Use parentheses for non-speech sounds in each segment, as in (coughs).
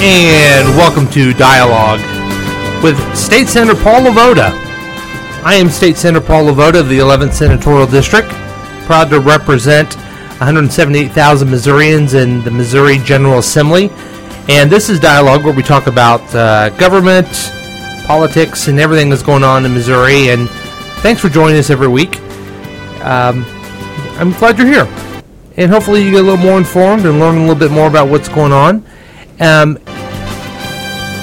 and welcome to Dialogue with State Senator Paul LeVota. I am State Senator Paul LeVota of the 11th Senatorial District, proud to represent 178,000 Missourians in the Missouri General Assembly. And this is Dialogue where we talk about uh, government, politics, and everything that's going on in Missouri. And thanks for joining us every week. Um, I'm glad you're here. And hopefully you get a little more informed and learn a little bit more about what's going on. Um,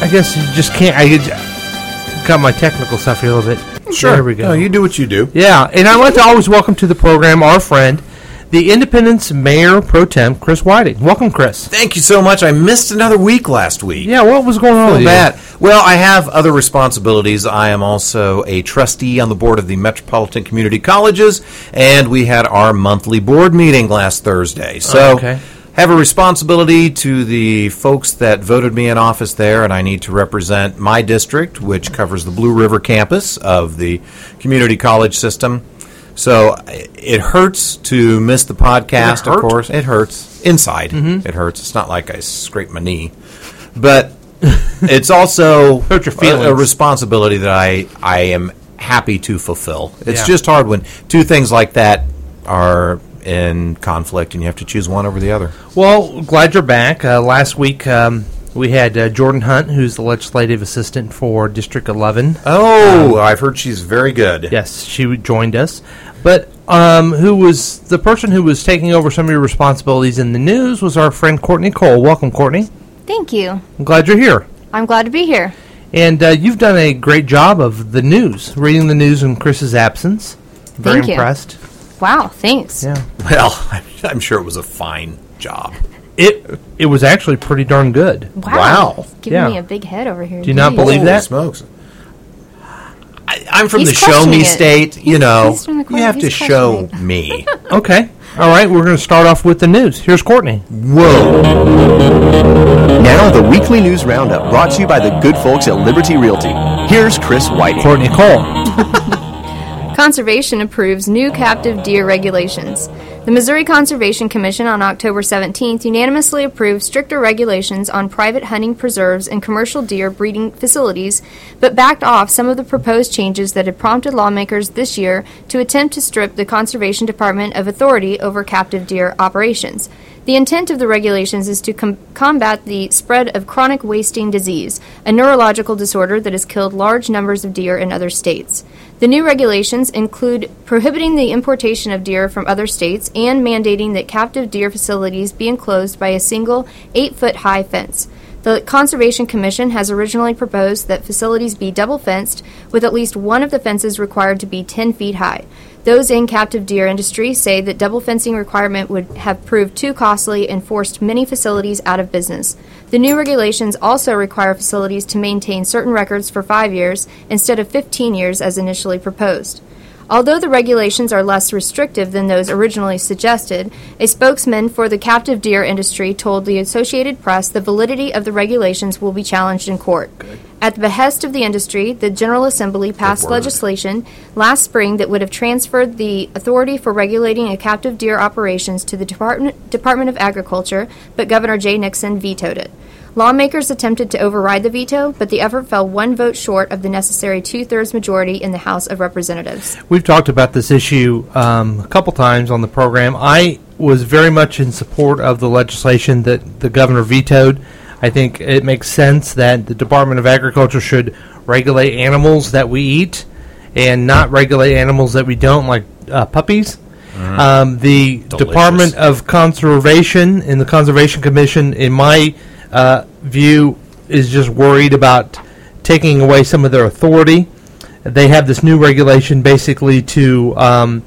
I guess you just can't. I got my technical stuff here a little bit. Sure. There we go. No, you do what you do. Yeah, and I'd like to always welcome to the program our friend, the Independence Mayor Pro Tem, Chris Whiting. Welcome, Chris. Thank you so much. I missed another week last week. Yeah, what was going on with that? Well, I have other responsibilities. I am also a trustee on the board of the Metropolitan Community Colleges, and we had our monthly board meeting last Thursday. So, Oh, okay. Have a responsibility to the folks that voted me in office there, and I need to represent my district, which covers the Blue River campus of the community college system. So it hurts to miss the podcast, Does it hurt? of course. It hurts inside. Mm-hmm. It hurts. It's not like I scraped my knee, but (laughs) it's also Hurt your a- feelings. A, responsibility that I I am happy to fulfill. It's Yeah. just hard when two things like that are in conflict and you have to choose one over the other. Well, glad you're back. Uh, last week um, we had uh, Jordan Hunt, who's the legislative assistant for District 11. Oh, I've heard she's very good. Yes, she joined us. But um, who was the person who was taking over some of your responsibilities in the news was our friend Courtney Cole. Welcome, Courtney. Thank you. I'm glad you're here. I'm glad to be here. And uh, you've done a great job of the news, reading the news in Chris's absence. Very Thank you. Impressed. Wow, thanks. Yeah. Well, (laughs) I'm sure it was a fine job. It it was actually pretty darn good. Wow. Wow. Giving Yeah. me a big head over here. Do you not Jeez. believe Holy that? smokes. I, I'm from He's the show questioning me it. state. You know, he's from the you corner. have to He's show questioning me. (laughs) Okay. All right, we're going to start off with the news. Here's Courtney. Whoa. Now, the weekly news roundup brought to you by the good folks at Liberty Realty. Here's Chris Whiting. Courtney Cole. (laughs) Conservation approves new captive deer regulations. The Missouri Conservation Commission on October 17th unanimously approved stricter regulations on private hunting preserves and commercial deer breeding facilities, but backed off some of the proposed changes that had prompted lawmakers this year to attempt to strip the Conservation Department of authority over captive deer operations. The intent of the regulations is to com- combat the spread of chronic wasting disease, a neurological disorder that has killed large numbers of deer in other states. The new regulations include prohibiting the importation of deer from other states and mandating that captive deer facilities be enclosed by a single 8 foot high fence. The Conservation Commission has originally proposed that facilities be double fenced, with at least one of the fences required to be 10 feet high. Those in captive deer industry say that double fencing requirement would have proved too costly and forced many facilities out of business. The new regulations also require facilities to maintain certain records for five years instead of 15 years as initially proposed. Although the regulations are less restrictive than those originally suggested, a spokesman for the captive deer industry told the Associated Press the validity of the regulations will be challenged in court. At the behest of the industry, the General Assembly passed legislation last spring that would have transferred the authority for regulating a captive deer operations to the Department, Department of Agriculture, but Governor Jay Nixon vetoed it. Lawmakers attempted to override the veto, but the effort fell one vote short of the necessary two thirds majority in the House of Representatives. We've talked about this issue um, a couple times on the program. I was very much in support of the legislation that the governor vetoed. I think it makes sense that the Department of Agriculture should regulate animals that we eat and not regulate animals that we don't, like uh, puppies. Um, the Department of Conservation and the Conservation Commission, in my uh, view, is just worried about taking away some of their authority. They have this new regulation basically to um,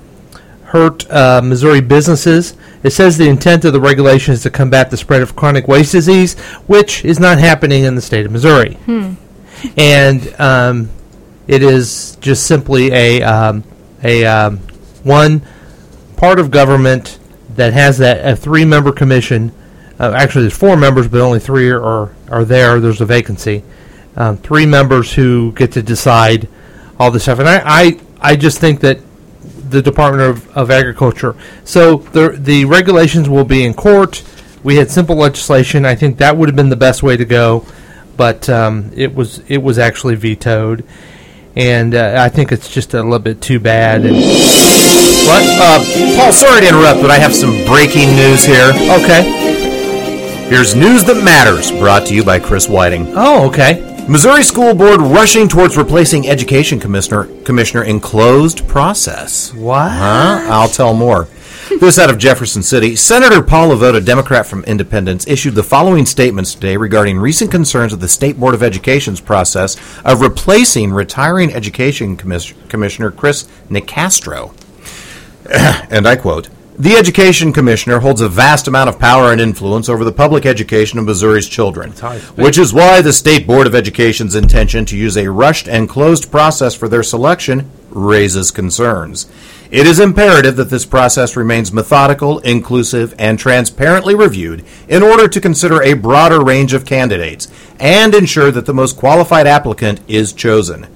hurt uh, Missouri businesses. It says the intent of the regulation is to combat the spread of chronic waste disease, which is not happening in the state of Missouri. And um, it is just simply a um, a um, one part of government that has that a three member commission. Uh, actually, there's four members, but only three are are there. There's a vacancy. Um, three members who get to decide all this stuff, and I I, I just think that the Department of, of Agriculture. So the the regulations will be in court. we had simple legislation. I think that would have been the best way to go, but um, it was it was actually vetoed, and uh, I think it's just a little bit too bad. And, What? Uh, Paul, sorry to interrupt, but I have some breaking news here. okay. Here's news that matters, brought to you by Chris Whiting. Oh, okay. Missouri School Board rushing towards replacing Education Commissioner Commissioner in closed process. What? Huh? I'll tell more. This out of Jefferson City. Senator Paul LeVota, Democrat from Independence, issued the following statements today regarding recent concerns of the State Board of Education's process of replacing retiring Education Commis- Commissioner Chris Nicastro. (clears throat) and I quote The Education Commissioner holds a vast amount of power and influence over the public education of Missouri's children, how I speak. which is why the State Board of Education's intention to use a rushed and closed process for their selection raises concerns. It is imperative that this process remains methodical, inclusive, and transparently reviewed in order to consider a broader range of candidates and ensure that the most qualified applicant is chosen.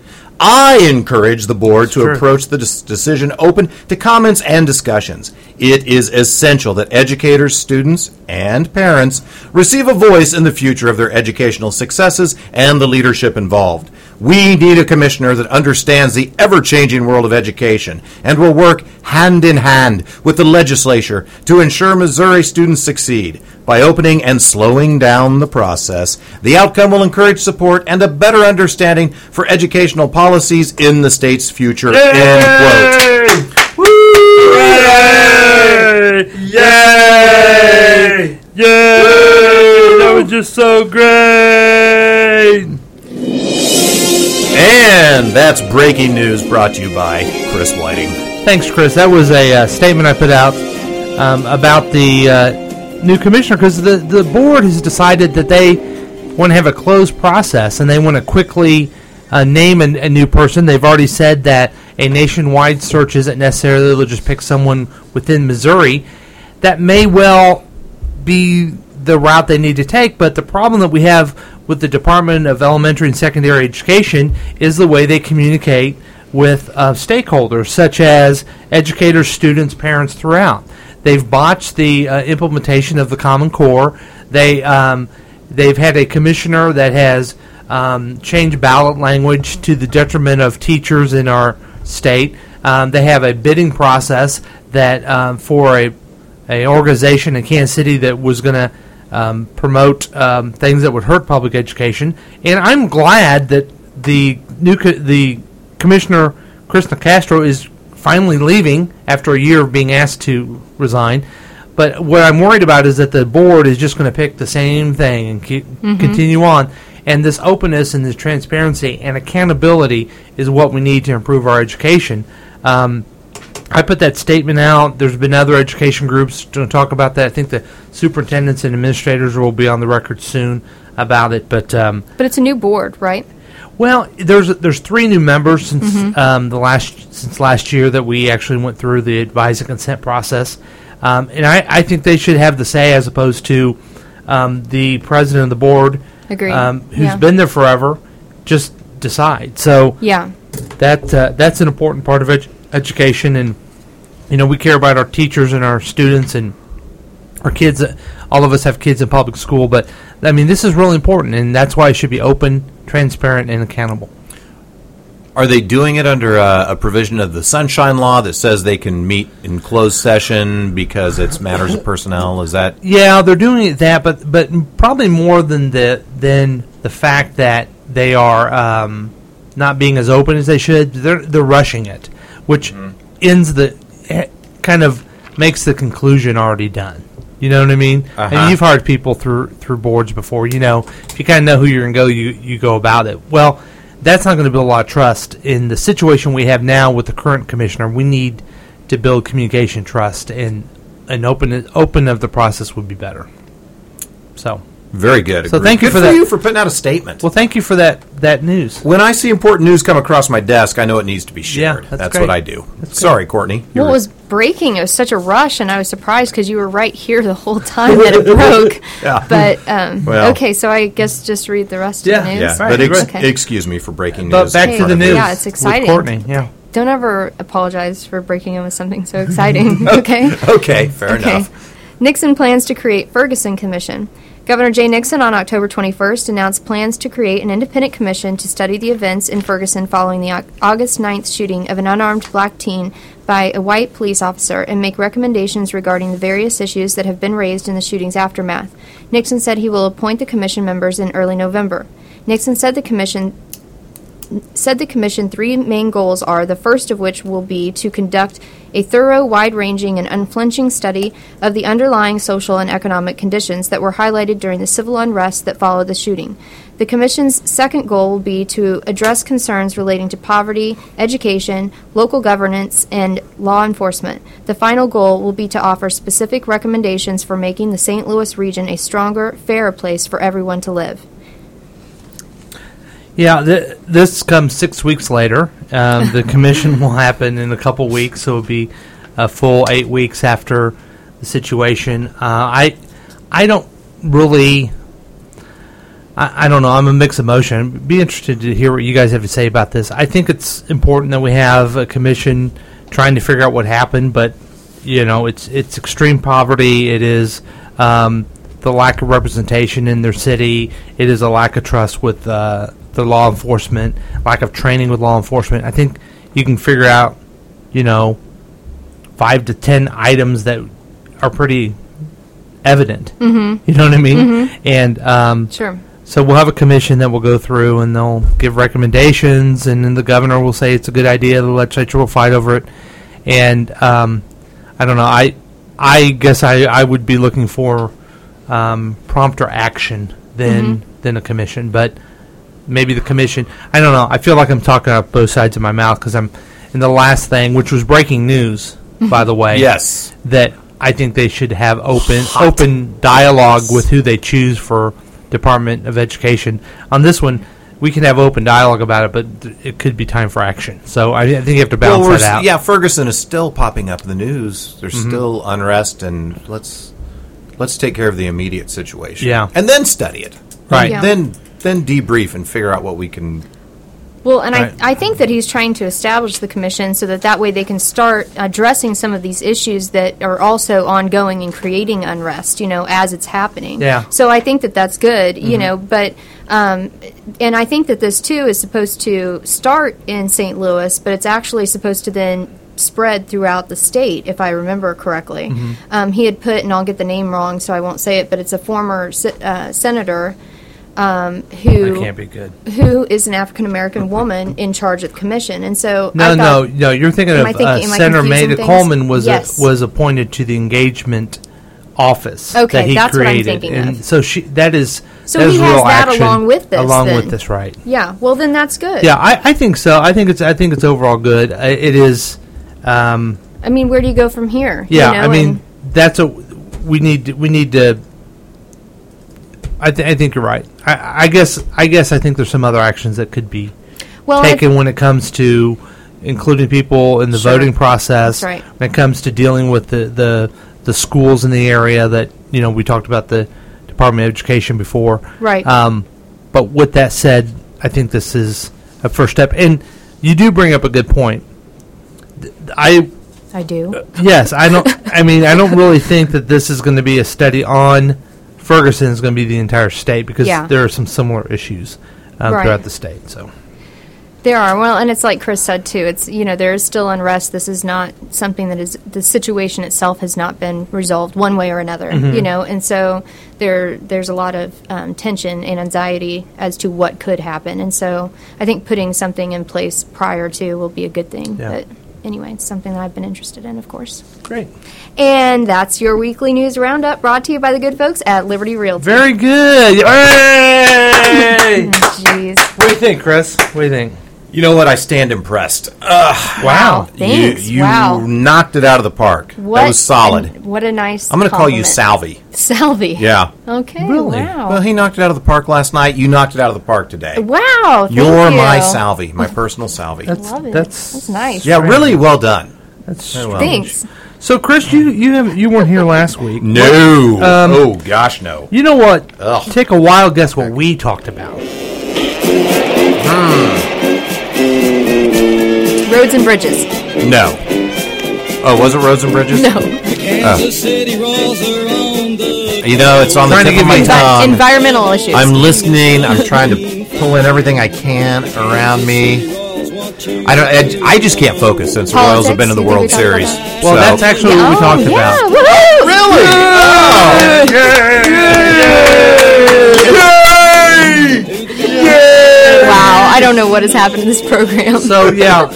I encourage the board to Sure. approach the dis- decision open to comments and discussions. It is essential that educators, students, and parents receive a voice in the future of their educational successes and the leadership involved. We need a commissioner that understands the ever changing world of education and will work hand in hand with the legislature to ensure Missouri students succeed. By opening and slowing down the process, the outcome will encourage support and a better understanding for educational policies in the state's future. End quote. Yay! Yay! Yay! That was just so great. And that's breaking news brought to you by Chris Whiting. Thanks, Chris. That was a uh, statement I put out um, about the uh, new commissioner because the, the board has decided that they want to have a closed process and they want to quickly uh, name a, a new person. They've already said that a nationwide search isn't necessarily, They'll just pick someone within Missouri. That may well be the route they need to take, but the problem that we have with the Department of Elementary and Secondary Education is the way they communicate with uh, stakeholders, such as educators, students, parents throughout. They've botched the uh, implementation of the Common Core. They um, they've had a commissioner that has um, changed ballot language to the detriment of teachers in our state. Um, they have a bidding process that um, for a a organization in Kansas City that was going to um, promote um, things that would hurt public education. And I'm glad that the new co- the commissioner Chris Nicastro is finally leaving after a year of being asked to resign. But what I'm worried about is that the board is just going to pick the same thing and keep, continue on. And this openness and this transparency and accountability is what we need to improve our education. Um, I put that statement out. There's been other education groups to talk about that. I think the superintendents and administrators will be on the record soon about it. But um, But it's a new board, right? well, there's there's three new members since um, the last since last year that we actually went through the advise and consent process, um, and I, I think they should have the say as opposed to um, the president of the board, Agreed. um, who's Yeah. been there forever, just decide. So Yeah. that uh, that's an important part of edu- education, and you know we care about our teachers and our students and our kids. All of us have kids in public school, but I mean this is really important, and that's why it should be open, transparent, and accountable. Are they doing it under a, a provision of the Sunshine Law that says they can meet in closed session because it's matters of personnel? Is that Yeah, they're doing it that, but but probably more than the than the fact that they are um, not being as open as they should. They're they're rushing it, which ends the kind of makes the conclusion already done. You know what I mean? Uh-huh. And you've hired people through through boards before. You know, if you kind of know who you're going to go, you you go about it. Well, that's not going to build a lot of trust in the situation we have now with the current commissioner. We need to build communication trust, and an open open of the process would be better. So, very good? So agreed. thank you Good for for that. you for putting out a statement. well, thank you for that that news. when I see important news come across my desk, I know it needs to be Yeah, shared. that's that's what I do. That's Sorry, Courtney. Well, it was breaking. It was such a rush, and I was surprised because you were right here the whole time that it (laughs) broke. (laughs) Yeah. But um, Well. okay, so I guess just read the rest Yeah. of the news. yeah, Right, but ex- okay. excuse me for breaking But news. back in to the news. Yeah, it's exciting. With Courtney, yeah. Don't ever apologize for breaking in with something so exciting. (laughs) okay. Okay, fair Okay. enough. Nixon plans to create Ferguson Commission. Governor Jay Nixon on October 21st announced plans to create an independent commission to study the events in Ferguson following the August 9th shooting of an unarmed black teen by a white police officer and make recommendations regarding the various issues that have been raised in the shooting's aftermath. Nixon said he will appoint the commission members in early November. Nixon said the commission said the commission three main goals are the first of which will be to conduct a thorough, wide ranging, and unflinching study of the underlying social and economic conditions that were highlighted during the civil unrest that followed the shooting. The Commission's second goal will be to address concerns relating to poverty, education, local governance, and law enforcement. The final goal will be to offer specific recommendations for making the St. Louis region a stronger, fairer place for everyone to live. Yeah, th- this comes six weeks later. Um, the (laughs) commission will happen in a couple weeks, so it'll be a full eight weeks after the situation. Uh, I, I don't really. I, I don't know. I'm a mixed emotion. Be interested to hear what you guys have to say about this. I think it's important that we have a commission trying to figure out what happened, but you know, it's it's extreme poverty. It is um, the lack of representation in their city. It is a lack of trust with uh, the law enforcement, lack of training with law enforcement. I think you can figure out, you know, five to ten items that are pretty evident. Mm-hmm. You know what I mean? And um, Sure. so we'll have a commission that will go through and they'll give recommendations, and then the governor will say it's a good idea. The legislature will fight over it, and um, I don't know. I I guess I, I would be looking for um, prompter action than than a commission, but maybe the commission. I don't know. I feel like I'm talking out both sides of my mouth because I'm in the last thing, which was breaking news, (laughs) by the way Yes. that I think they should have open open dialogue with who they choose for Department of Education. On this one, we can have open dialogue about it, but th- it could be time for action. So I, I think you have to balance we're that out. Yeah, Ferguson is still popping up in the news. There's Mm-hmm. still unrest, and let's let's take care of the immediate situation. Yeah. and then study it. Right. Yeah. Then then debrief and figure out what we can. Well, and Right. I, I think that he's trying to establish the commission so that that way they can start addressing some of these issues that are also ongoing and creating unrest, you know, as it's happening. Yeah. So I think that that's good, you know, but, um, and I think that this too is supposed to start in St. Louis, but it's actually supposed to then spread throughout the state, if I remember correctly. Um, he had put, and I'll get the name wrong, so I won't say it, but it's a former uh, senator um, who that can't be good. who is an African American woman in charge of the commission, and so No, I no, thought, no. You're thinking Am of I thinking- uh, am I Senator confusing Maida things? Coleman was Yes. was appointed to the engagement office Okay, that he that's what I'm created, thinking and of. so she that is So that he is has real that action along with this, along with this, right? yeah. Well, then that's good. Yeah, I, I think so. I think it's I think it's overall good. I, it is. Um, I mean, where do you go from here? You Yeah, know, I mean and- that's a we need to, we need to. I, th- I think you're right. I, I guess I guess I think there's some other actions that could be well, taken when it comes to including people in the Sure. voting process. Right. When it comes to dealing with the, the the schools in the area that you know we talked about the Department of Education before. Right. Um, but with that said, I think this is a first step, and you do bring up a good point. I I do. Yes, I don't. I mean, I don't really think that this is going to be a study on Ferguson. Is going to be the entire state because Yeah. there are some similar issues um, Right. throughout the state. So There are well, and it's like Chris said too. It's you know there is still unrest. This is not something that is the situation itself has not been resolved one way or another. Mm-hmm. You know, and so there there's a lot of um, tension and anxiety as to what could happen. And so I think putting something in place prior to will be a good thing. Yeah. But anyway, it's something that I've been interested in, of course. great, And that's your weekly news roundup brought to you by the good folks at Liberty Realty. very good. Hey! Jeez. (laughs) Oh, what do you think, Chris? What do you think? You know what? I stand impressed. Ugh, Wow. Thanks. You, you wow. knocked it out of the park. What that was solid. an- what a nice. I'm going to call you compliment. Salvi. Salvi. Yeah. Okay. Really? Wow. Well, he knocked it out of the park last night. You knocked it out of the park today. wow. Thank You're you. my Salvi, my personal Salvi. That's Love it. that's That's nice. yeah, really well done. That's Very well. Thanks. So, Chris, you you have you weren't here last week. No. Um, oh gosh, no. You know what? Ugh. Take a wild guess what we talked about. Roads and bridges. No. Oh, was it Roads and Bridges? No. Kansas City rolls are on the You know, it's on the Trying to tip of my Envi- tongue. environmental issues. I'm listening. I'm trying to pull in everything I can around me. I don't. I, I just can't focus since the Royals have been in the World we Series. about Well, So- that's actually what we oh, talked yeah. about. woohoo! really. Wow, oh, I don't know what has happened in this program. So yeah,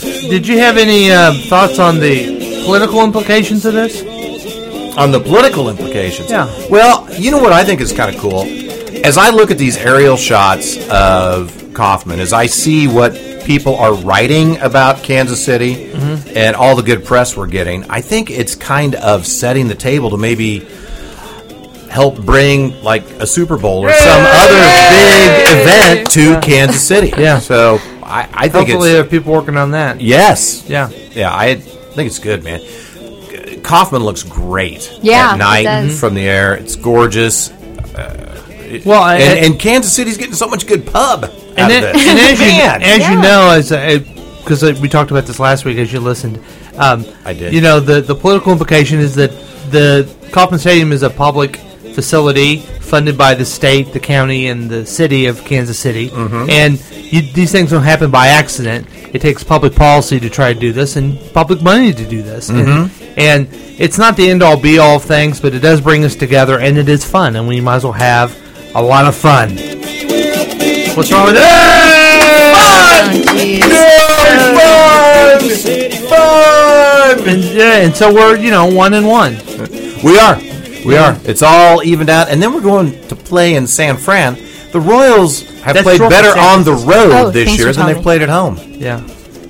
did you have any uh, thoughts on the political implications of this? on the political implications. Yeah. Well, you know what I think is kind of cool? As I look at these aerial shots of Kauffman, as I see what people are writing about Kansas City Mm-hmm. and all the good press we're getting, I think it's kind of setting the table to maybe help bring like a Super Bowl or some other big event to Kansas City. Yeah. So I, I think Hopefully, it's there are people working on that. yes. Yeah. Yeah, I think it's good, man. Kauffman looks great Yeah, at it night does. from the air. It's gorgeous, uh, Well, I, and, and Kansas City's getting so much good pub out and, of it- this. and as, you, Man. as you Yeah. know, as uh, because uh, we talked about this last week, as you listened, um, I did. You know, the the political implication is that the Kauffman Stadium is a public facility funded by the state, the county, and the city of Kansas City, Mm-hmm. and you, these things don't happen by accident. It takes public policy to try to do this and public money to do this, and, Mm-hmm. and it's not the end all be all of things, but it does bring us together, and it is fun, and we might as well have a lot of fun. What's wrong with that? Oh, jeez. And, yeah, and so we're you know one and one. we are, we are. It's all evened out, and then we're going to play in San Fran. The Royals have That's played true better San on the road Oh, this thanks year for than they've me. played at home. Yeah.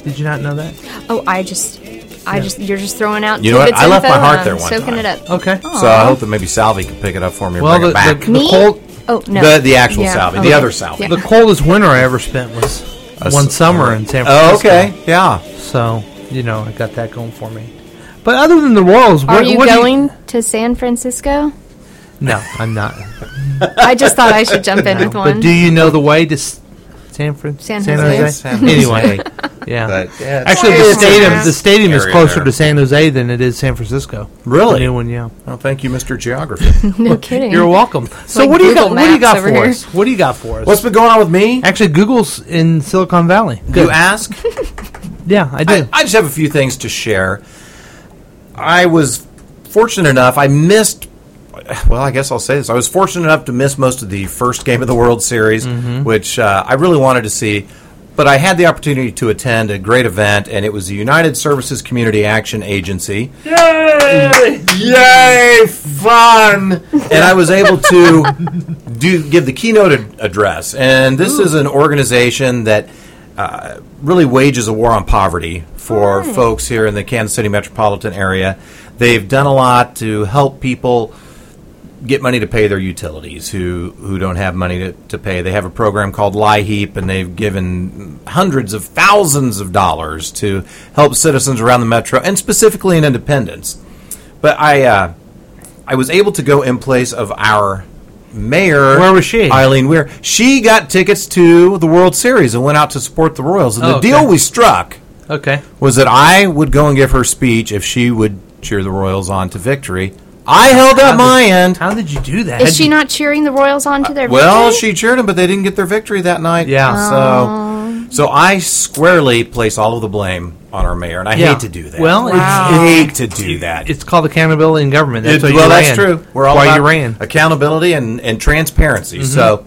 Did you not know that? Oh, I just, I just, you're just throwing out. You know what? tidbits I left info my heart and there I'm one soaking time. it up. Okay. So I hope that maybe Salvi can pick it up for me and Well, bring the, it back. the, the Me? cold Oh no. The- the actual Salvi, the other Salvi. Yeah. the coldest winter I ever spent was A one s- summer uh, in San oh, okay, yeah. So you know I got that going for me. But other than the Royals, Are what, you what do going to San Francisco? no, I'm not. I just thought I should jump in with But one. do you know the way to s- San Fran? San San Jose? Jose. San Jose. Anyway, yeah. But, yeah, it's- Actually, the it's stadium the stadium is area closer there. to San Jose than it is San Francisco. Really? The new one, yeah. Well, thank you, Mr. Geography. (laughs) no kidding. You're welcome. So like what do you Google got? What do you Maps got over for here. us? What do you got for us? What's been going on with me? Actually, Google's in Silicon Valley. You ask? Yeah, I do. I, I just have a few things to share. I was fortunate enough, I missed, well, I guess I'll say this. I was fortunate enough to miss most of the first game of the World Series, which uh, I really wanted to see. But I had the opportunity to attend a great event, and it was the United Services Community Action Agency. Yay! Yay! Fun! And I was able to (laughs) do give the keynote ad- address. And this is an organization that uh, really wages a war on poverty for Right. folks here in the Kansas City metropolitan area. They've done a lot to help people get money to pay their utilities who who don't have money to, to pay. They have a program called LIHEAP, and they've given hundreds of thousands of dollars to help citizens around the metro, and specifically in Independence. But I uh, I was able to go in place of our mayor. Where was she? Eileen Weir. She got tickets to the World Series and went out to support the Royals. And Oh, the okay. deal we struck Okay. was that I would go and give her speech if she would cheer the Royals on to victory. I held up How my did- end. How did you do that? Is she not cheering the Royals on to their uh, Well, victory? she cheered them, but they didn't get their victory that night. Yeah. So, so I squarely place all of the blame on our mayor, and I Yeah. hate to do that. Well, Wow. I hate to do that. It's called accountability in government. That's It- you well, that's ran. true. We're all why about you ran. accountability and, and transparency. Mm-hmm. So,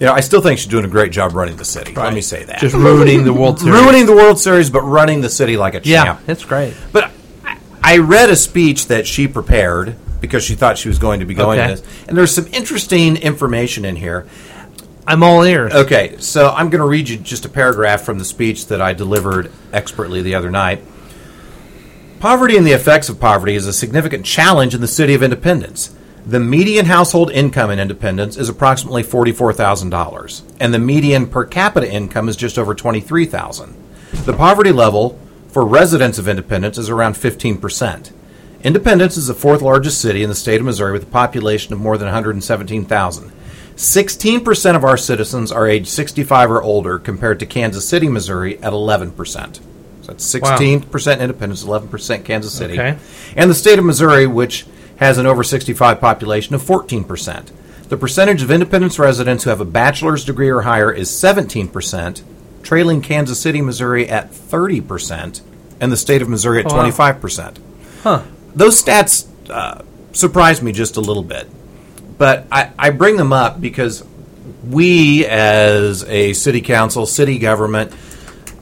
you know, I still think she's doing a great job running the city. Let me say that. Just ruining the World Series. ruining the World Series, but running the city like a Yeah, champ. that's great. But I- I read a speech that she prepared because she thought she was going to be going Okay. to this, and there's some interesting information in here. I'm all ears. Okay, so I'm going to read you just a paragraph from the speech that I delivered expertly the other night. Poverty and the effects of poverty is a significant challenge in the city of Independence. The median household income in Independence is approximately $44,000, and the median per capita income is just over $23,000. The poverty level for residents of Independence is around 15%. Independence is the fourth largest city in the state of Missouri with a population of more than 117,000. 16% of our citizens are age 65 or older compared to Kansas City, Missouri at 11%. So That's 16% Independence, 11% Kansas City. Okay. And the state of Missouri, which has an over 65 population of 14%. The percentage of Independence residents who have a bachelor's degree or higher is 17%, trailing Kansas City, Missouri at 30%, and the state of Missouri at Oh, wow. 25%. Huh. Those stats uh, surprised me just a little bit. But I, I bring them up because we, as a city council, city government,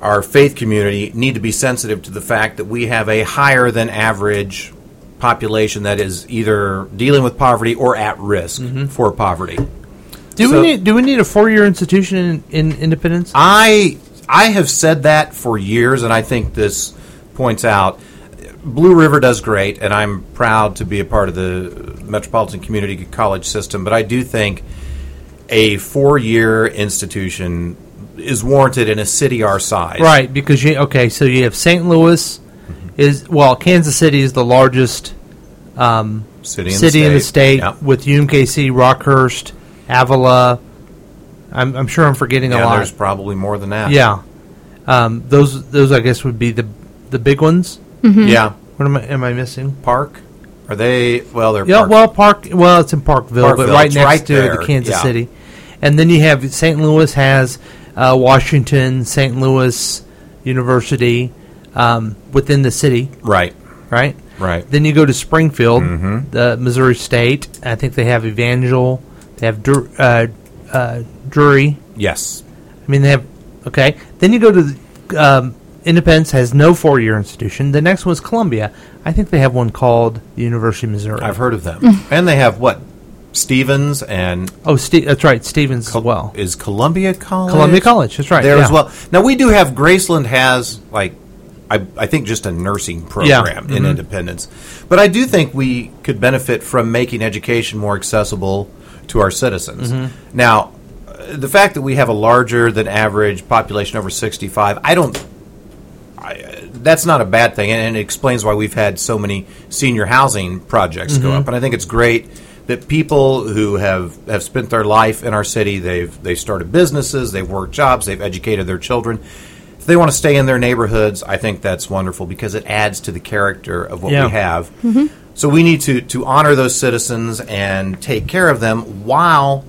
our faith community, need to be sensitive to the fact that we have a higher than average population that is either dealing with poverty or at risk mm-hmm. for poverty. Do So- we need do we need a four year institution in, in Independence? I I have said that for years, and I think this points out Blue River does great, and I'm proud to be a part of the Metropolitan Community College system. But I do think a four-year institution is warranted in a city our size. Right, because you okay, so you have St. Louis is well, Kansas City is the largest um, City in city the in the state. with UMKC, Rockhurst, Avila. I'm, I'm sure I'm forgetting a lot. there's probably more than that. Yeah, um, those those I guess would be the the big ones. Yeah. What am I am I missing? Park. Are they? Well, they're Yeah, Park- well, Park. Well, it's in Parkville, but right next right to there, the Kansas yeah. City. And then you have St. Louis has uh, Washington, St. Louis University um, within the city, right, right? right. Then you go to Springfield, Mm-hmm. the Missouri State. I think they have Evangel. They have Dur- uh, uh, Drury. Yes. I mean, they have okay. Then you go to the, um, Independence has no four year institution. The next one is Columbia. I think they have one called the University of Missouri. I've heard of them, and they have what? Stephens and oh, Ste- that's right, Stephens as well. is Columbia College. Columbia College, that's right. there yeah. as well. Now we do have Graceland has like I, I think just a nursing program in mhm. Independence, but I do think we could benefit from making education more accessible to our citizens. Mm-hmm. Now, uh, the fact that we have a larger than average population over sixty five, I don't. I, that's not a bad thing, and, and it explains why we've had so many senior housing projects go Mm-hmm. up. And I think it's great that people who have, have spent their life in our city, they've they've started businesses, they've worked jobs, they've educated their children. If they want to stay in their neighborhoods, I think that's wonderful because it adds to the character of what Yeah. we have. So we need to to honor those citizens and take care of them while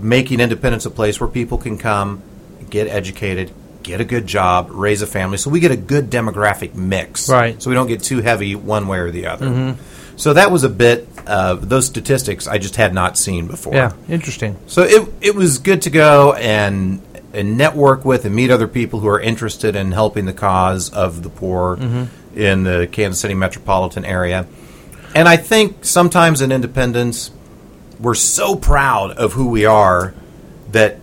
making Independence a place where people can come, get educated, get a good job, raise a family. So we get a good demographic mix. Right. Mm-hmm. So we don't get too heavy one way or the other. So that was a bit of those statistics I just had not seen before. Yeah, interesting. So it it was good to go and and network with and meet other people who are interested in helping the cause of the poor Mm-hmm. in the Kansas City metropolitan area. And I think sometimes in Independence, we're so proud of who we are that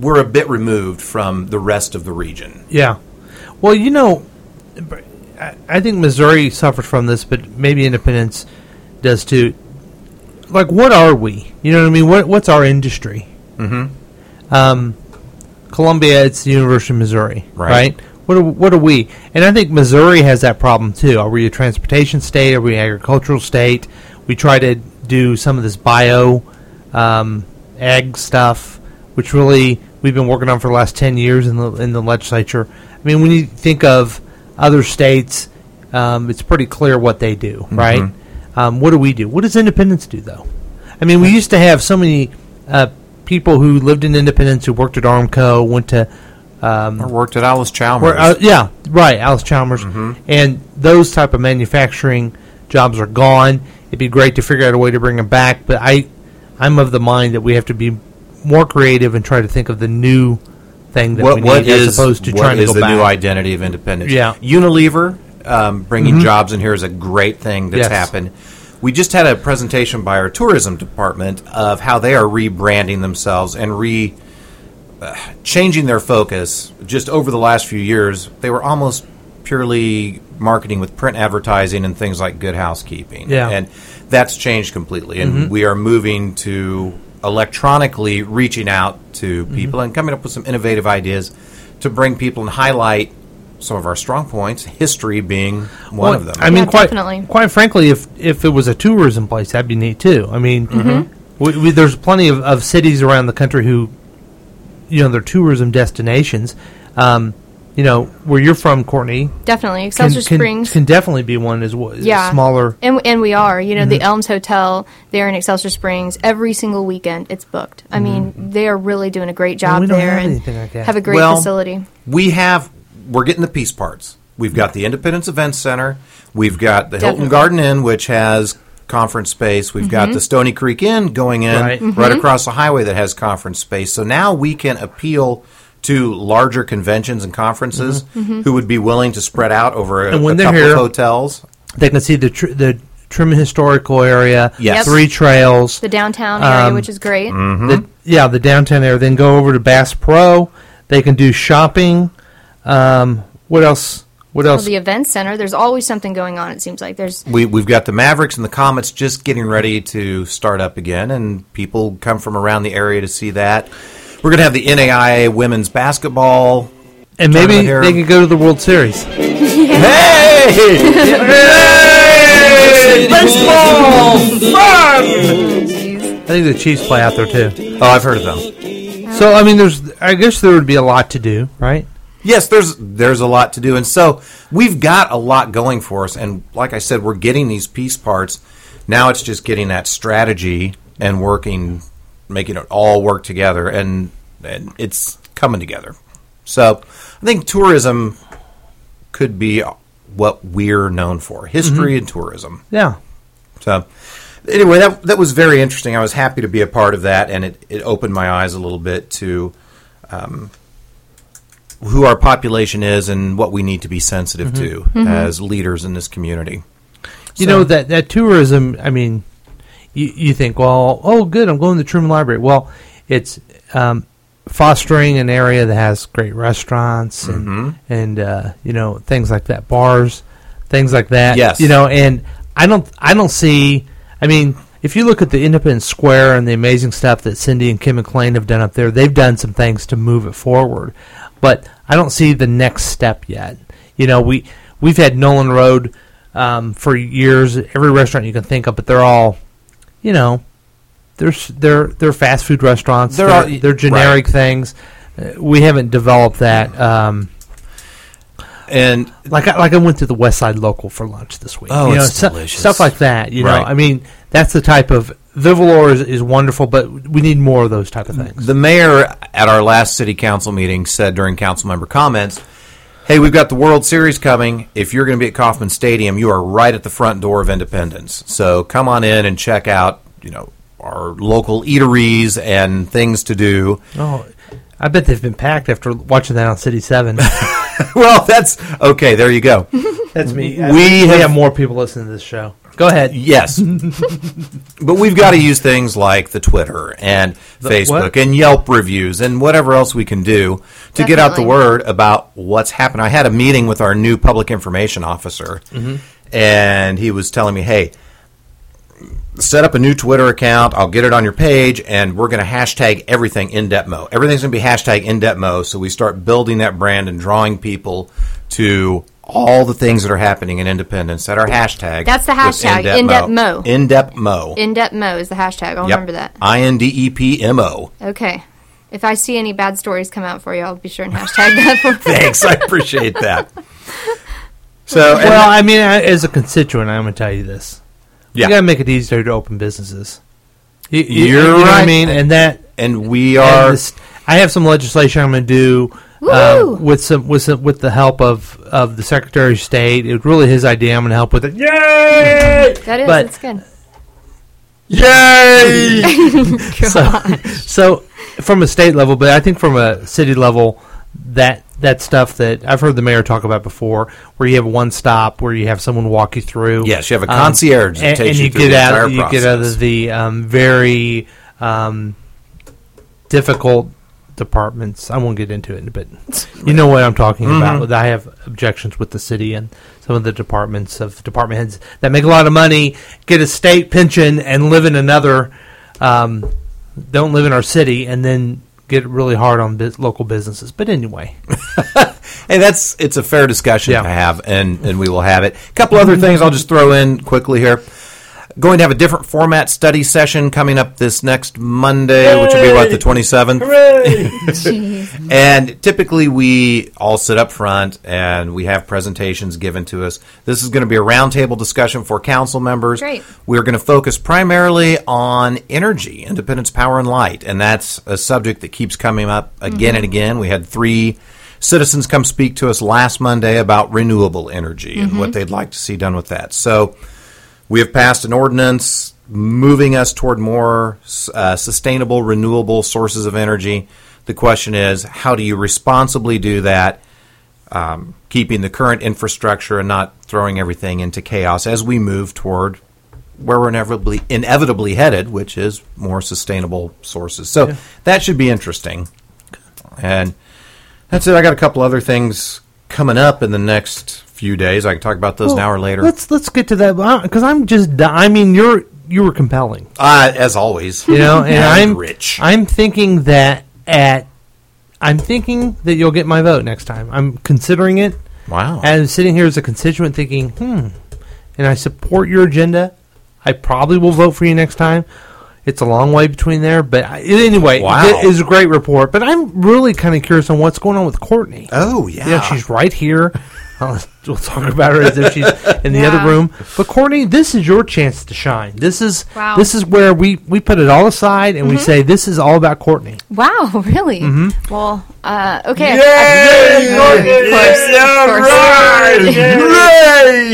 we're a bit removed from the rest of the region. Yeah. Well, you know, I- think Missouri suffers from this, but maybe Independence does too. Like, what are we? You know what I mean? What What's our industry? Mm-hmm. Um, Columbia, it's the University of Missouri, Right. right? What are, what are we? And I think Missouri has that problem too. Are we a transportation state? Are we an agricultural state? We try to do some of this bio um, ag stuff, which really we've been working on for the last ten years in the in the legislature. I mean, when you think of other states, um, it's pretty clear what they do, right? Um, what do we do? What does Independence do, though? I mean, we used to have so many uh, people who lived in Independence who worked at Armco, went to um, Or worked at Allis Chalmers. where, uh, yeah, right, Allis Chalmers, Mm-hmm. and those type of manufacturing jobs are gone. It'd be great to figure out a way to bring them back, but I, I'm of the mind that we have to be more creative and try to think of the new thing that what, we what need as is opposed to what trying to is go the back. new identity of independence? Yeah. Mm-hmm. Unilever um, bringing jobs in here is a great thing that's Yes. happened. We just had a presentation by our tourism department of how they are rebranding themselves and re uh, changing their focus. Just over the last few years, they were almost purely marketing with print advertising and things like Good Housekeeping. Yeah. Mm-hmm. and that's changed completely. And we are moving to electronically reaching out to Mm-hmm. people and coming up with some innovative ideas to bring people and highlight some of our strong points. History being one Well, of them. I mean, Yeah, quite definitely. quite frankly, if if it was a tourism place, that'd be neat too. I mean, Mm-hmm. we, we, there's plenty of, of cities around the country who, you know, they're tourism destinations. Um, you know, where you're from, Courtney, Definitely, Excelsior can, Springs. can definitely be one as well. yeah, Smaller. and and we are. You know, Mm-hmm. the Elms Hotel there in Excelsior Springs. Every single weekend, it's booked. I mean, they are really doing a great job Mm-hmm. we don't there have and anything like that. have a great Well, facility. We have, we're getting the piece parts. We've got the Independence Event Center. We've got the Hilton Definitely. Garden Inn, which has conference space. We've got the Stoney Creek Inn going in Right. right, across the highway that has conference space. So now we can appeal to larger conventions and conferences who would be willing to spread out over a, And when a they're couple here- of hotels. They can see the tr- the Truman Historical Area. Yes. Yep. Three trails. The downtown area, Um, which is great. The, yeah, the downtown area. Then go over to Bass Pro. They can do shopping. Um, what else? What Well, else? the event center, there's always something going on. It seems like there's We, we've got the Mavericks and the Comets just getting ready to start up again, and people come from around the area to see that. We're going to have the NAIA women's basketball. and maybe here. they could go to the World Series. Hey! (laughs) Baseball fun! I think the Chiefs play out there too. Oh, I've heard of them. So I mean, there's. I guess there would be a lot to do, right? Yes, there's there's a lot to do, and so we've got a lot going for us. And like I said, we're getting these piece parts. Now it's just getting that strategy and working, making it all work together, and and it's coming together. So I think tourism could be what we're known for: history mm-hmm. and tourism. Yeah. So anyway, that that was very interesting. I was happy to be a part of that, and it, it opened my eyes a little bit to um, who our population is and what we need to be sensitive mm-hmm. to mm-hmm. as leaders in this community. You So- know that that tourism. I mean, you you think, well, oh, good, I'm going to the Truman Library. Well, it's um, fostering an area that has great restaurants and Mm-hmm. and uh, you know things like that, bars, things like that. Yes. you know, and I don't I don't see. I mean. If you look at the Independence Square and the amazing stuff that Cindy and Kim McLean have done up there, they've done some things to move it forward. But I don't see the next step yet. You know, we we've had Nolan Road um, for years. Every restaurant you can think of, but they're all, you know, they're they're they're fast food restaurants. They're They're all- they're, generic things. Uh, we haven't developed that. Um, And like I, like I went to the West Side Local for lunch this week. Oh, you know, it's stu- delicious. stuff like that. You know, I mean, that's the type of Vivilore is, is wonderful, but we need more of those type of things. the mayor at our last city council meeting said during council member comments, "Hey, we've got the World Series coming. If you're going to be at Kauffman Stadium, you are right at the front door of Independence. So come on in and check out, you know, our local eateries and things to do." oh, I bet they've been packed after watching that on City Seven. (laughs) well, that's okay. There you go. that's me. We we have- have more people listening to this show. Go ahead. Yes, (laughs) but we've got to use things like the Twitter and Facebook what? and Yelp reviews and whatever else we can do to get out the word about what's happening. I had a meeting with our new public information officer, mm-hmm. and he was telling me, "Hey, set up a new Twitter account. I'll get it on your page, and we're going to hashtag everything in IndepMo. Everything's going to be hashtag in IndepMo. So we start building that brand and drawing people to all the things that are happening in Independence that are hashtag. That's the hashtag. In depth mo. in depth mo In depth mo is the hashtag. I'll Yep. remember that. I N D E P M O. Okay. If I see any bad stories come out for you, I'll be sure and hashtag that for (laughs) you. Thanks, I appreciate that. (laughs) So, and- Well, I mean, as a constituent, I'm going to tell you this: yeah, you got to make it easier to open businesses. You, you- You're you know what I mean, and that and we and are. this- I have some legislation I'm going to do Woo! Uh, with some with some, with the help of of the Secretary of State. It was really his idea. I'm going to help with it. Yay! That is, But- it's good. Yay! (laughs) so, so from a state level, but I think from a city level, that that stuff that I've heard the mayor talk about before, where you have one stop, where you have someone walk you through. Yes, you have a Um, concierge that and, takes and you you get out. entire You get out of the um, very um, difficult departments. I won't get into it, but (laughs) you know what I'm talking Mm-hmm. about. I have objections with the city and some of the departments of department heads that make a lot of money, get a state pension, and live in another. Um, don't live in our city, and then get really hard on bus- local businesses. But anyway, (laughs) Hey, that's it's a fair discussion Yeah. to have, and and we will have it. A couple other things I'll just throw in quickly here. Going to have a different format study session coming up this next Monday, which will be about the 27th. (laughs) (laughs) And typically, we all sit up front and we have presentations given to us. This is going to be a roundtable discussion for council members. Great. We're going to focus primarily on energy, independence, power, and light. And that's a subject that keeps coming up again and mm-hmm. again. We had three citizens come speak to us last Monday about renewable energy and mm-hmm. what they'd like to see done with that. So, we have passed an ordinance moving us toward more uh, sustainable, renewable sources of energy. The question is, how do you responsibly do that, um, keeping the current infrastructure and not throwing everything into chaos as we move toward where we're inevitably inevitably headed, which is more sustainable sources. So that should be interesting. And that's it. I got a couple other things coming up in the next few days. I can talk about those an hour later. Let's let's get to that because I'm just. I mean, you're you were compelling. Uh, as always, You know, (laughs) and, I'm rich. I'm thinking that at. I'm thinking that you'll get my vote next time. I'm considering it. Wow. And I'm sitting here as a constituent thinking, hmm, and I support your agenda. I probably will vote for you next time. It's a long way between there, but I, anyway, Wow. it is a great report. But I'm really kind of curious on what's going on with Courtney. oh yeah. Yeah, she's right here. (laughs) Uh, we'll talk about her as if she's in the Yeah. other room. But Courtney, this is your chance to shine. This is Wow. this is where we we put it all aside and we say this is all about Courtney. Wow, (laughs) really? Mm-hmm. Well, uh, okay. I- of course,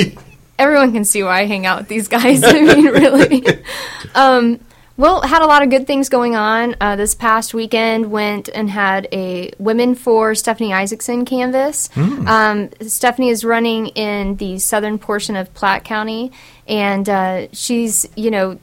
of course. (laughs) Everyone can see why I hang out with these guys. I mean, really. Um, well, had a lot of good things going on. Uh, this past weekend, went and had a Women for Stephanie Isaacson canvas. Um, Stephanie is running in the southern portion of Platte County, and uh, she's, you know,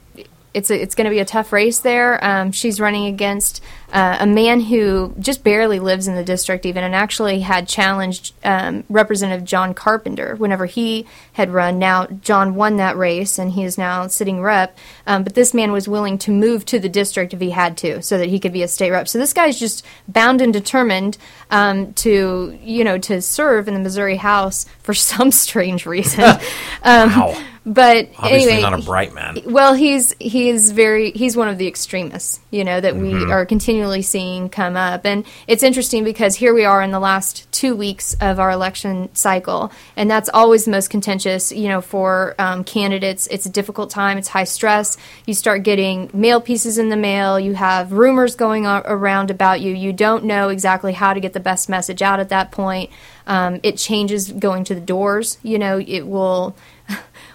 it's a, it's going to be a tough race there. Um, she's running against uh, a man who just barely lives in the district, even, and actually had challenged um, Representative John Carpenter whenever he had run. Now John won that race, and he is now sitting rep. Um, but this man was willing to move to the district if he had to, so that he could be a state rep. So this guy's just bound and determined um, to, you know, to serve in the Missouri House for (laughs) some strange reason. (laughs) um, Wow. But Obviously anyway, not a bright man. well, he's he is very he's one of the extremists, you know, that Mm-hmm. we are continually seeing come up, and it's interesting because here we are in the last two weeks of our election cycle, and that's always the most contentious, you know, for um, candidates. It's a difficult time. It's high stress. You start getting mail pieces in the mail. You have rumors going a- around about you. You don't know exactly how to get the best message out at that point. Um, it changes going to the doors. You know, it will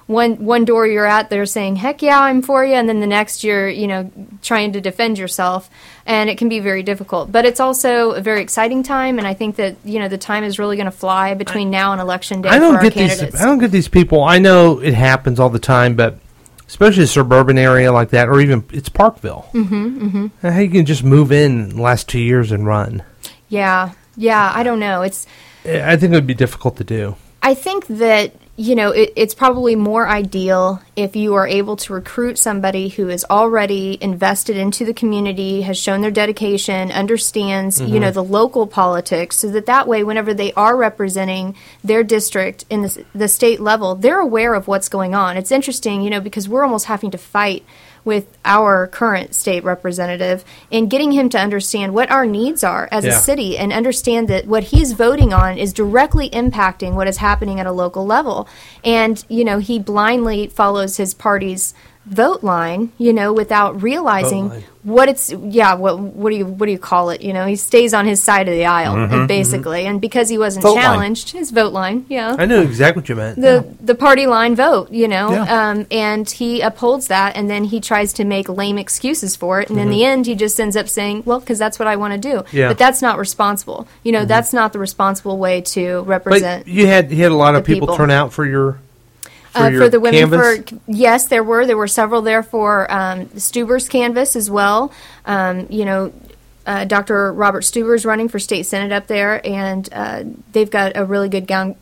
one one door you're at they're saying heck yeah i'm for you and then the next you're you know trying to defend yourself and it can be very difficult but it's also a very exciting time and i think that you know the time is really going to fly between now and election day I don't get these. I don't get these people. I know it happens all the time, but especially a suburban area like that, or even it's Parkville. Mm-hmm, mm-hmm. How you can just move in the last two years and run? yeah yeah i don't know it's I think it would be difficult to do. I think that you know it, it's probably more ideal if you are able to recruit somebody who is already invested into the community, has shown their dedication, understands you mm-hmm. know the local politics, so that that way, whenever they are representing their district in the, the state level, they're aware of what's going on. It's interesting, you know, because we're almost having to fight with our current state representative and getting him to understand what our needs are as a city and understand that what he's voting on is directly impacting what is happening at a local level. And, you know, he blindly follows his party's vote line, you know, without realizing what it's yeah, what what do you what do you call it? You know, he stays on his side of the aisle and basically. And because he wasn't Vote line. challenged, his vote line, yeah I knew exactly what you meant. the the party line vote, you know, Yeah. um, and he upholds that, and then he tries to make lame excuses for it, and in the end, he just ends up saying, "Well, because that's what I want to do." Mm-hmm. Yeah. Mm-hmm. But that's not responsible. You know, that's not the responsible way to but represent. you had you had a lot of people, people. turn out for your uh, for the women canvas. for yes, there were there were several there for um, Stuber's canvas as well. Um, you know. Uh, Dr. Robert Stuber's running for state senate up there, and uh, they've got a really good gown,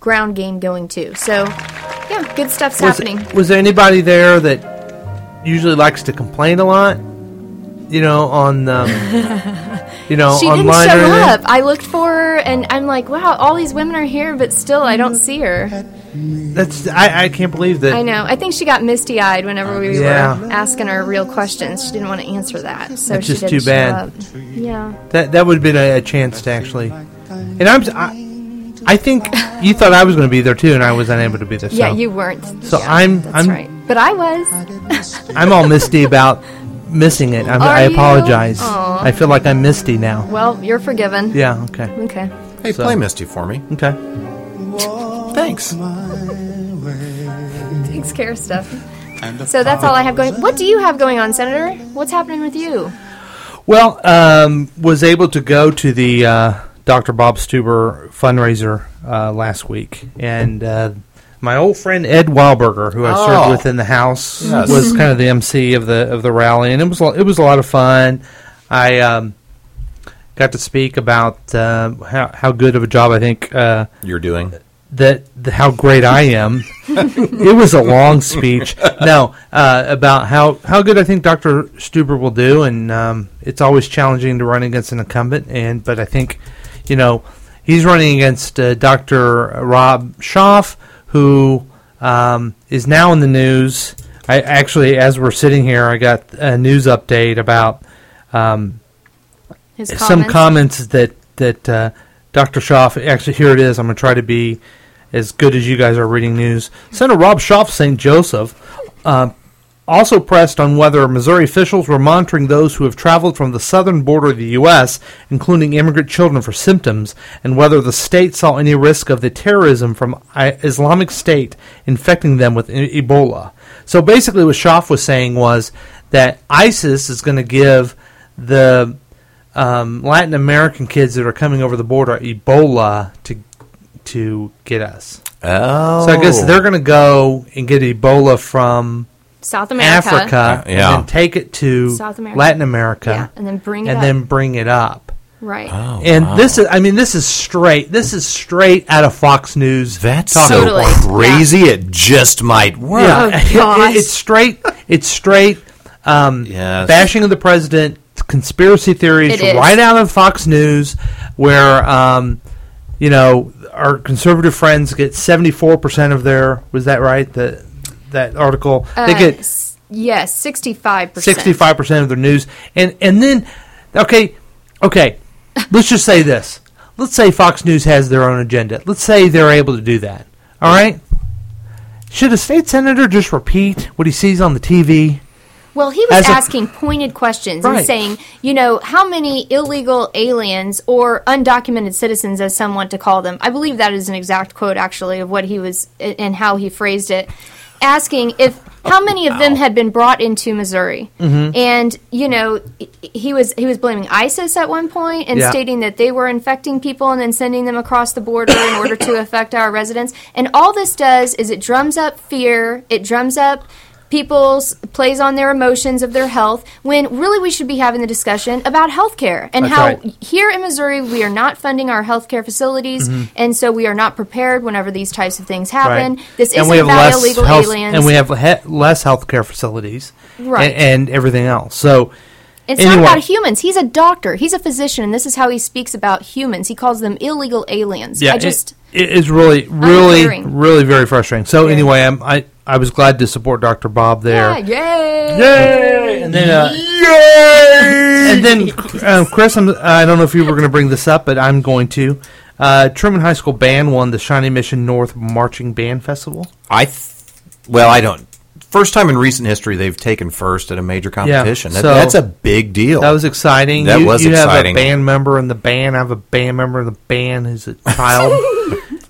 ground game going too. So, yeah, good stuff's was, happening. was there anybody there that usually likes to complain a lot? You know, on um, (laughs) you know, She didn't show up. I looked for her, and I'm like, wow, all these women are here, but still, I don't see her. That's I, I can't believe that. I know. I think she got misty eyed whenever we Yeah. were asking her real questions. She didn't want to answer that, so That's she just didn't too show bad. up. Yeah. That that would have been a, a chance to actually. And I'm I, I think you thought I was going to be there too, and I was unable to be there. Yeah, you weren't. So Yeah, I'm- That's I'm- right. But I was. I'm all misty about missing it. I'm, Are I apologize. Aw. I feel like I'm misty now. Well, you're forgiven. Yeah. Okay. Okay. Hey, So- play Misty for me. Okay. Thanks. Takes care of stuff. So that's all I have going. What do you have going on, Senator? What's happening with you? Well, um, was able to go to the uh, Dr. Bob Stuber fundraiser uh, last week, and uh, my old friend Ed Weilberger, who I Oh. served with in the House, Yes. was kind of the MC of the of the rally, and it was a- it was a lot of fun. I um, got to speak about uh, how how good of a job I think uh, You're doing. that the, how great I am. (laughs) it was a long speech. No, uh, about how, how good I think Dr. Stuber will do, and um, it's always challenging to run against an incumbent. And but I think, you know, he's running against uh, Dr. Rob Schaaf, who um, is now in the news. I actually, as we're sitting here, I got a news update about um, His some comments that that uh, Dr. Schaaf. Actually, here it is. I'm going to try to be as good as you guys are reading news. Senator Rob Schaaf, St. Joseph, uh, also pressed on whether Missouri officials were monitoring those who have traveled from the southern border of the U.S., including immigrant children, for symptoms, and whether the state saw any risk of the terrorism from Islamic State infecting them with Ebola. So basically, what Schaaf was saying was that ISIS is going to give the um, Latin American kids that are coming over the border Ebola to to get us. Oh. So I guess they're going to go and get Ebola from South America. Africa Uh, yeah. and then take it to South America. Latin America Yeah, and then bring it and up. then bring it up. right. Oh, and wow. this is I mean this is straight this is straight out of Fox News. That's talk. so Totally. crazy. It just might work. Yeah, Oh, (laughs) It- it's straight. It's straight. Um, Yes. bashing of the president, conspiracy theories, right out of Fox News, where um, you know our conservative friends get seventy four percent of their. Was that right? That that article they Uh, get yes, sixty-five percent. sixty five percent of their news, and and then okay, okay, (laughs) let's just say this. Let's say Fox News has their own agenda. Let's say they're able to do that. All right. Should a state senator just repeat what he sees on the TV? Well, he was As a- asking pointed questions and Right. saying, you know, how many illegal aliens or undocumented citizens, as some want to call them, I believe that is an exact quote actually of what he was and how he phrased it, asking if how many of them had been brought into Missouri, Mm-hmm. and you know, he was he was blaming ISIS at one point and Yeah. stating that they were infecting people and then sending them across the border in order to (coughs) affect our residents. And all this does is it drums up fear, it drums up people's plays on their emotions of their health when really we should be having the discussion about healthcare and That's how right. here in Missouri we are not funding our healthcare facilities mm-hmm. and so we are not prepared whenever these types of things happen. This isn't about less illegal health, aliens. and we have he- less healthcare facilities, Right. and, and everything else. So It's Anyway. not about humans. He's a doctor. He's a physician, and this is how he speaks about humans. He calls them illegal aliens. yeah, I just it, it is really, really, really very frustrating. So anyway, I'm, I I was glad to support Dr. Bob there. yeah, yay! Yay! And then, uh, and then, um, Chris, I'm, I don't know if you were going to bring this up, but I'm going to. Uh, Truman High School Band won the Shawnee Mission North Marching Band Festival. I, th- well, I don't. First time in recent history they've taken first at a major competition. That- so- that's a big deal. That was exciting. That you, was you exciting. have a band member in the band. I have a band member in the band who's a child.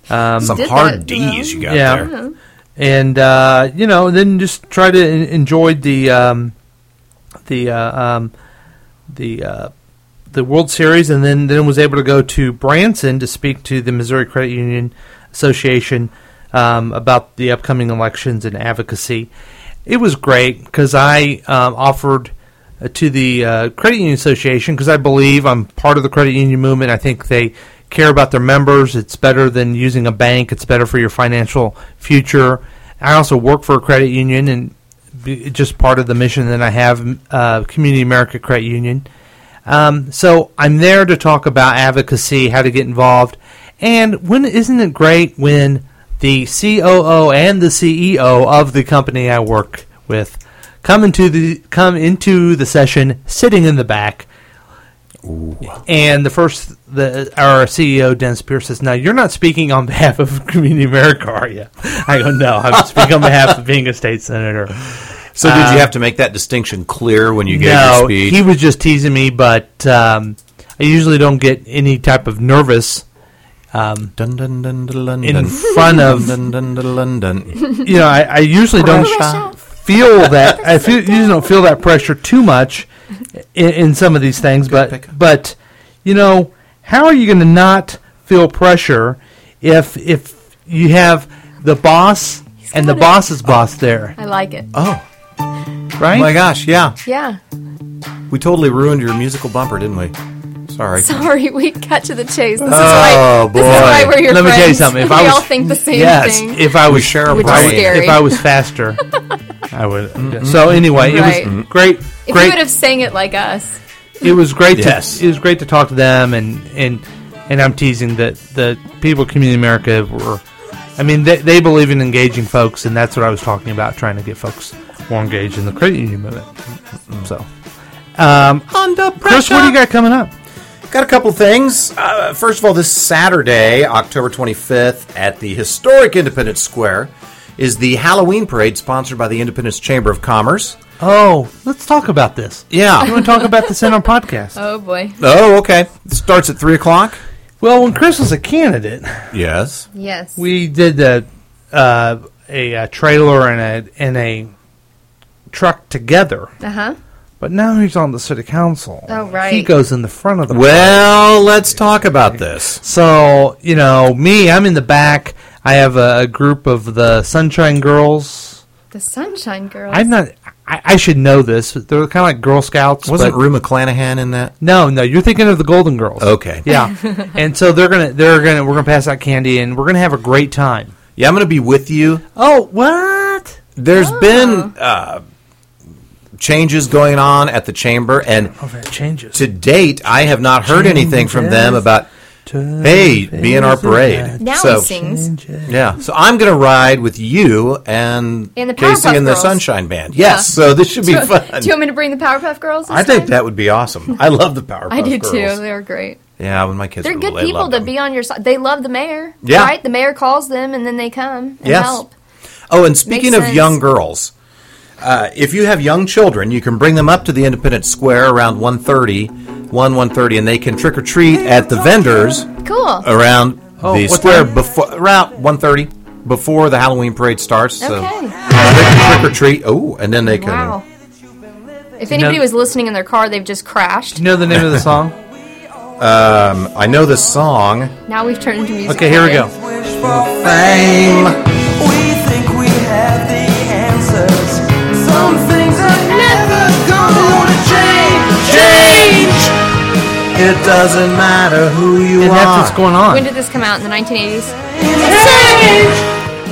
(laughs) some hard that D's you got Yeah. there. And uh, you know, then just try to en- enjoy the um, the uh, um, the uh, the World Series, and then then was able to go to Branson to speak to the Missouri Credit Union Association um, about the upcoming elections and advocacy. It was great because I um, offered uh, to the uh, Credit Union Association because I believe I'm part of the credit union movement. I think they care about their members. It's better than using a bank. It's better for your financial future. I also work for a credit union and just part of the mission that I have, uh, Community America Credit Union. Um, so I'm there to talk about advocacy, how to get involved, and when isn't it great when the COO and the CEO of the company I work with come into the come into the session sitting in the back. And the first, the our CEO Dennis Pierce says, "Now you're not speaking on behalf of (laughs) Community America, are you?" I go, "No, I'm (laughs) speaking on behalf of being a state senator." So did you have to make that distinction clear when you gave your no, speech? he was just teasing me, but um, I usually don't get any type of nervous um, Dun, dun, dun, dun, dun, in front of Dun, dun, dun, dun, dun. (laughs) you know, I, I usually don't feel (laughs) that. I feel usually don't feel that pressure too much in, in some of these things. But pick. but you know, how are you going to not feel pressure if if you have the boss and the got it. boss's boss there, I like it. Oh, right? my gosh, yeah. Yeah. We totally ruined your musical bumper, didn't we? Sorry. Sorry, we cut to the chase. This is Oh, why. This is why boy. we're your Let me tell you something. If we I was- all think the same yes, thing. if I was share a Which is brain. scary. if I was faster, (laughs) I would. So anyway, Right. it was great. if you great. would have sang it like us, it was great Yes. to it was great to talk to them and and and I'm teasing that the people of Community America were I mean they, they believe in engaging folks and that's what I was talking about trying to get folks more engaged in the credit union movement so um, Under Chris what do you got coming up Got a couple things. Uh, first of all, this Saturday, October 25th, at the historic Independence Square, is the Halloween parade sponsored by the Independence Chamber of Commerce. oh let's talk about this Yeah. you want to talk about this in our podcast oh boy, oh, okay. It starts at 3 o'clock. well when Chris was a candidate Yes. yes, we did a uh, a, uh trailer and a and a truck together uh huh. But now he's on the city council. Oh, right. He goes in the front of the. Well, let's talk about this. So you know me, I'm in the back. I have a, a group of the Sunshine Girls. The Sunshine Girls. I'm not. I, I should know this. They're kind of like Girl Scouts. Wasn't but- Rue McClanahan in that? No, no. You're thinking of the Golden Girls. Okay. Yeah. (laughs) and so they're gonna they're gonna we're gonna pass out candy and we're gonna have a great time. Yeah, I'm going to be with you. Oh, what? There's been uh, changes going on at the chamber, and Oh, that changes. to date, I have not heard anything from them Changes. about, hey, be in our parade. Now so, he sings. Yeah, so I'm going to ride with you and, And the Casey Powerpuff and the Girls. Sunshine Band. Yeah. Yes, so this should be Do you- fun. Do you want me to bring the Powerpuff Girls? This I think time? that would be awesome. I love the Powerpuff I do Girls. too. They were great. Yeah, when my kids They're were good little, people to be on your side. They love the mayor. Yeah. Right? The mayor calls them and then they come and Yes. help. Oh, and speaking Makes of sense. young girls, uh, if you have young children, you can bring them up to the Independence Square around 1.30, 1, 1.30, and they can trick or treat at the vendors Cool. around Oh, the what square time? before around 1.30 before the Halloween parade starts. So Okay. they trick or treat. Oh, and then they can. Wow. If anybody know- was listening in their car, they've just crashed. Do you know the name of the song? (laughs) Um, I know the song. Now we've turned into music. Okay, here we go. Fame. We think we have the It doesn't matter who you And are. that's what's going on. When did this come out? In the 1980s?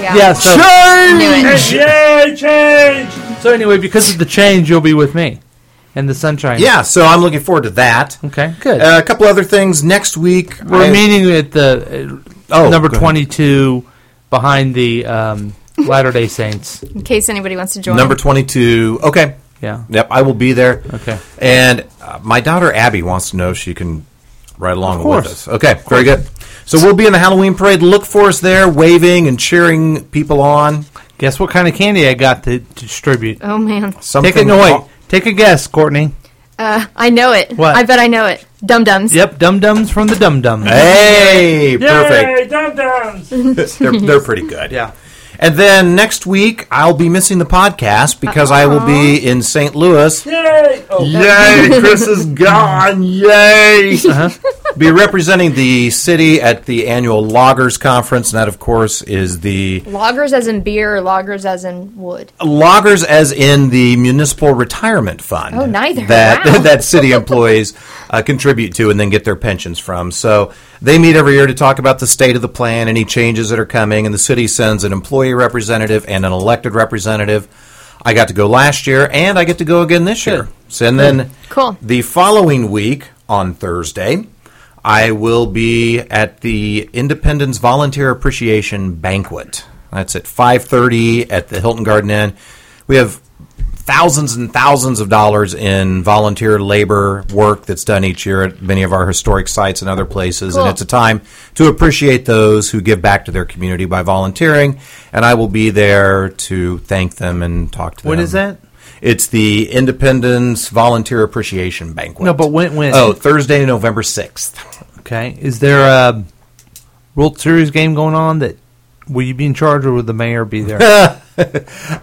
Yeah. yeah, so Knew it. Change! So anyway, because of the change, you'll be with me and the sunshine. Yeah, so I'm looking forward to that. Okay, good. Uh, a couple other things next week. We're I- meeting at the uh, Oh, number go ahead. 22 behind the um, Latter Day Saints. In case anybody wants to join. number 22. Okay. Yeah. Yep, I will be there. Okay. And uh, my daughter Abby wants to know if she can ride along Of with us. Okay, very good. So we'll be in the Halloween parade. Look for us there, waving and cheering people on. Guess what kind of candy I got to, to distribute? Oh man. Something. Take a no wait. Take a guess, Courtney. Uh, I know it. What? I bet I know it. Dum Dums. Yep, Dum Dums from the Dum Dums. Hey, perfect. Dum Dums. (laughs) they're, they're pretty good. Yeah. And then next week, I'll be missing the podcast because I will be uh-huh. in St. Louis. Yay! Oh. Yay! Chris is gone. Yay! Uh-huh. Be representing the city at the annual LAGERS Conference, and that, of course, is the Loggers as in beer or loggers as in wood? LAGERS, as in the Municipal Retirement Fund. Oh, neither. That Wow. (laughs) that city employees uh, contribute to and then get their pensions from. So they meet every year to talk about the state of the plan, any changes that are coming, and the city sends an employee representative and an elected representative. I got to go last year, and I get to go again this year. So, and then Cool. the following week on Thursday, I will be at the Independence Volunteer Appreciation Banquet. That's at 5:30 at the Hilton Garden Inn. We have thousands and thousands of dollars in volunteer labor work that's done each year at many of our historic sites and other places, Cool. and it's a time to appreciate those who give back to their community by volunteering. And I will be there to thank them and talk to them. When is that? It's the Independence Volunteer Appreciation Banquet. No, but when- when? Oh, Thursday, November sixth. Okay. Is there a World Series game going on that will you be in charge or will the mayor be there? (laughs)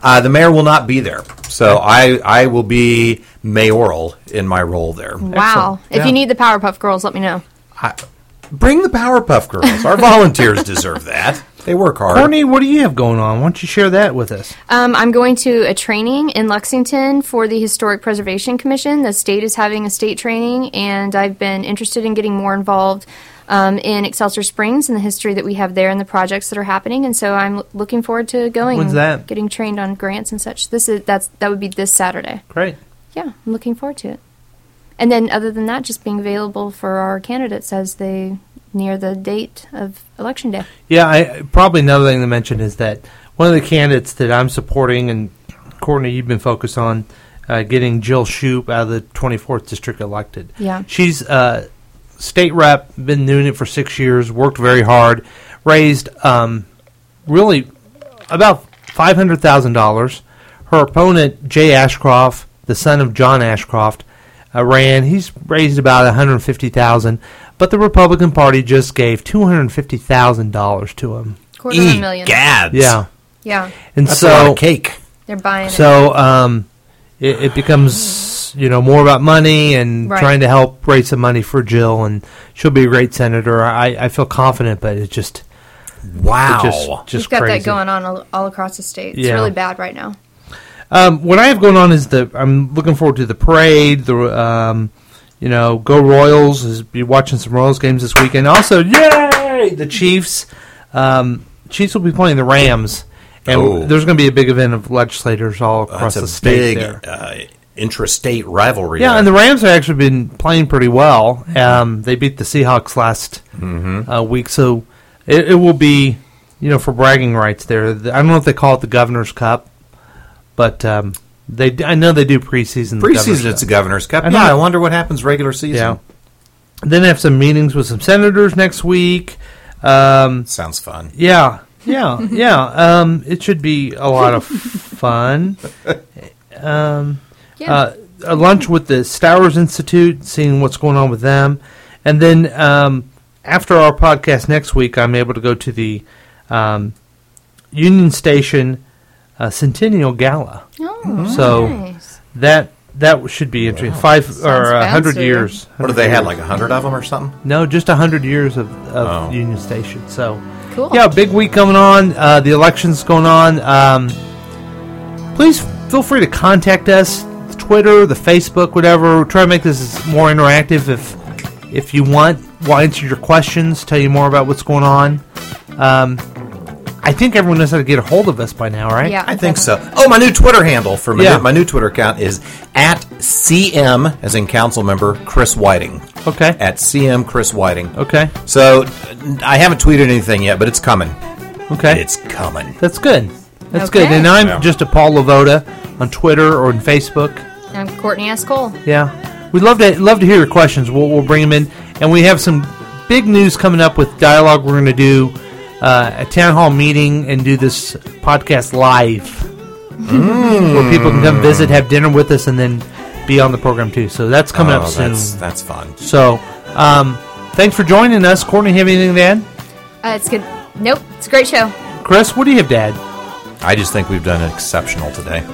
Uh, the mayor will not be there, so I I will be mayoral in my role there. Wow. Excellent. If Yeah. you need the Powerpuff Girls, let me know. Bring the Powerpuff Girls. Our volunteers deserve that. (laughs) They work hard. Courtney, what do you have going on? Why don't you share that with us? Um, I'm going to a training in Lexington for the Historic Preservation Commission. The state is having a state training, and I've been interested in getting more involved um, in Excelsior Springs and the history that we have there and the projects that are happening. And so I'm looking forward to going. When's that? Getting trained on grants and such. This is that's that would be this Saturday. Great. Yeah, I'm looking forward to it. And then, other than that, just being available for our candidates as they near the date of election day. Yeah, I probably another thing to mention is that one of the candidates that I'm supporting, and Courtney, you've been focused on uh, getting Jill Schupp out of the 24th district elected. Yeah. she's uh, state rep, been doing it for six years, worked very hard, raised um, really about five hundred thousand dollars. Her opponent, Jay Ashcroft, the son of John Ashcroft, uh, ran. He's raised about one hundred fifty thousand, but the Republican Party just gave two hundred fifty thousand dollars to him. Quarter of a million. gads. Yeah, Yeah, and That's so a lot of cake. they're buying it. so um, it, it becomes you know more about money and Right. trying to help raise some money for Jill, and she'll be a great senator. I, I feel confident, but it just Wow. it just just We've got crazy. that going on all, all across the state. It's Yeah. really bad right now. Um, what I have going on is the I'm looking forward to the parade. The um, you know, go Royals is be watching some Royals games this weekend. Also, yay, the Chiefs. Um, Chiefs will be playing the Rams, and Oh. there's going to be a big event of legislators all across the state big there. uh, intrastate rivalry. Yeah, there. and the Rams have actually been playing pretty well. Um, they beat the Seahawks last uh, week, so it, it will be, you know, for bragging rights there. I don't know if they call it the Governor's Cup, but um, they I know they do preseason. preseason Cup. it's a Governor's Cup. I know. yeah, I wonder what happens regular season. Yeah. Then I have some meetings with some senators next week. Um, Sounds fun. yeah, (laughs) yeah, yeah. Um, it should be a lot of fun. Um, Yeah. uh, a lunch with the Stowers Institute, seeing what's going on with them, and then um, after our podcast next week, I'm able to go to the um, Union Station uh, Centennial Gala. Oh, So- nice. That that should be interesting. Five or a hundred fancy. years. What do they have? Like a hundred of them or something? No, just a hundred years of, of Oh. Union Station. So, Cool. yeah, big week coming on. Uh, the election's going on. Um, please feel free to contact us. The Twitter, the Facebook, whatever. We'll try to make this more interactive. If if you want, we'll answer your questions. Tell you more about what's going on. Um, I think everyone knows how to get a hold of us by now, right? Yeah. I think so. Oh, my new Twitter handle for my, Yeah. new, my new Twitter account is at CM, as in council member, Chris Whiting. Okay. At CM Chris Whiting. Okay. So I haven't tweeted anything yet, but it's coming. Okay. It's coming. That's good. That's Okay. good. And I'm Yeah. just a Paul LeVota on Twitter or on Facebook. I'm Courtney S. Cole. Yeah, we'd love to love to hear your questions. We'll, we'll bring them in, and we have some big news coming up with dialogue. We're going to do uh, a town hall meeting and do this podcast live, where people can come visit, have dinner with us, and then be on the program too. So that's coming oh, up soon. That's, that's fun. So, um, thanks for joining us, Courtney. Have anything to add? Uh, it's good. Nope. It's a great show. Chris, what do you have to add? I just think we've done an exceptional today.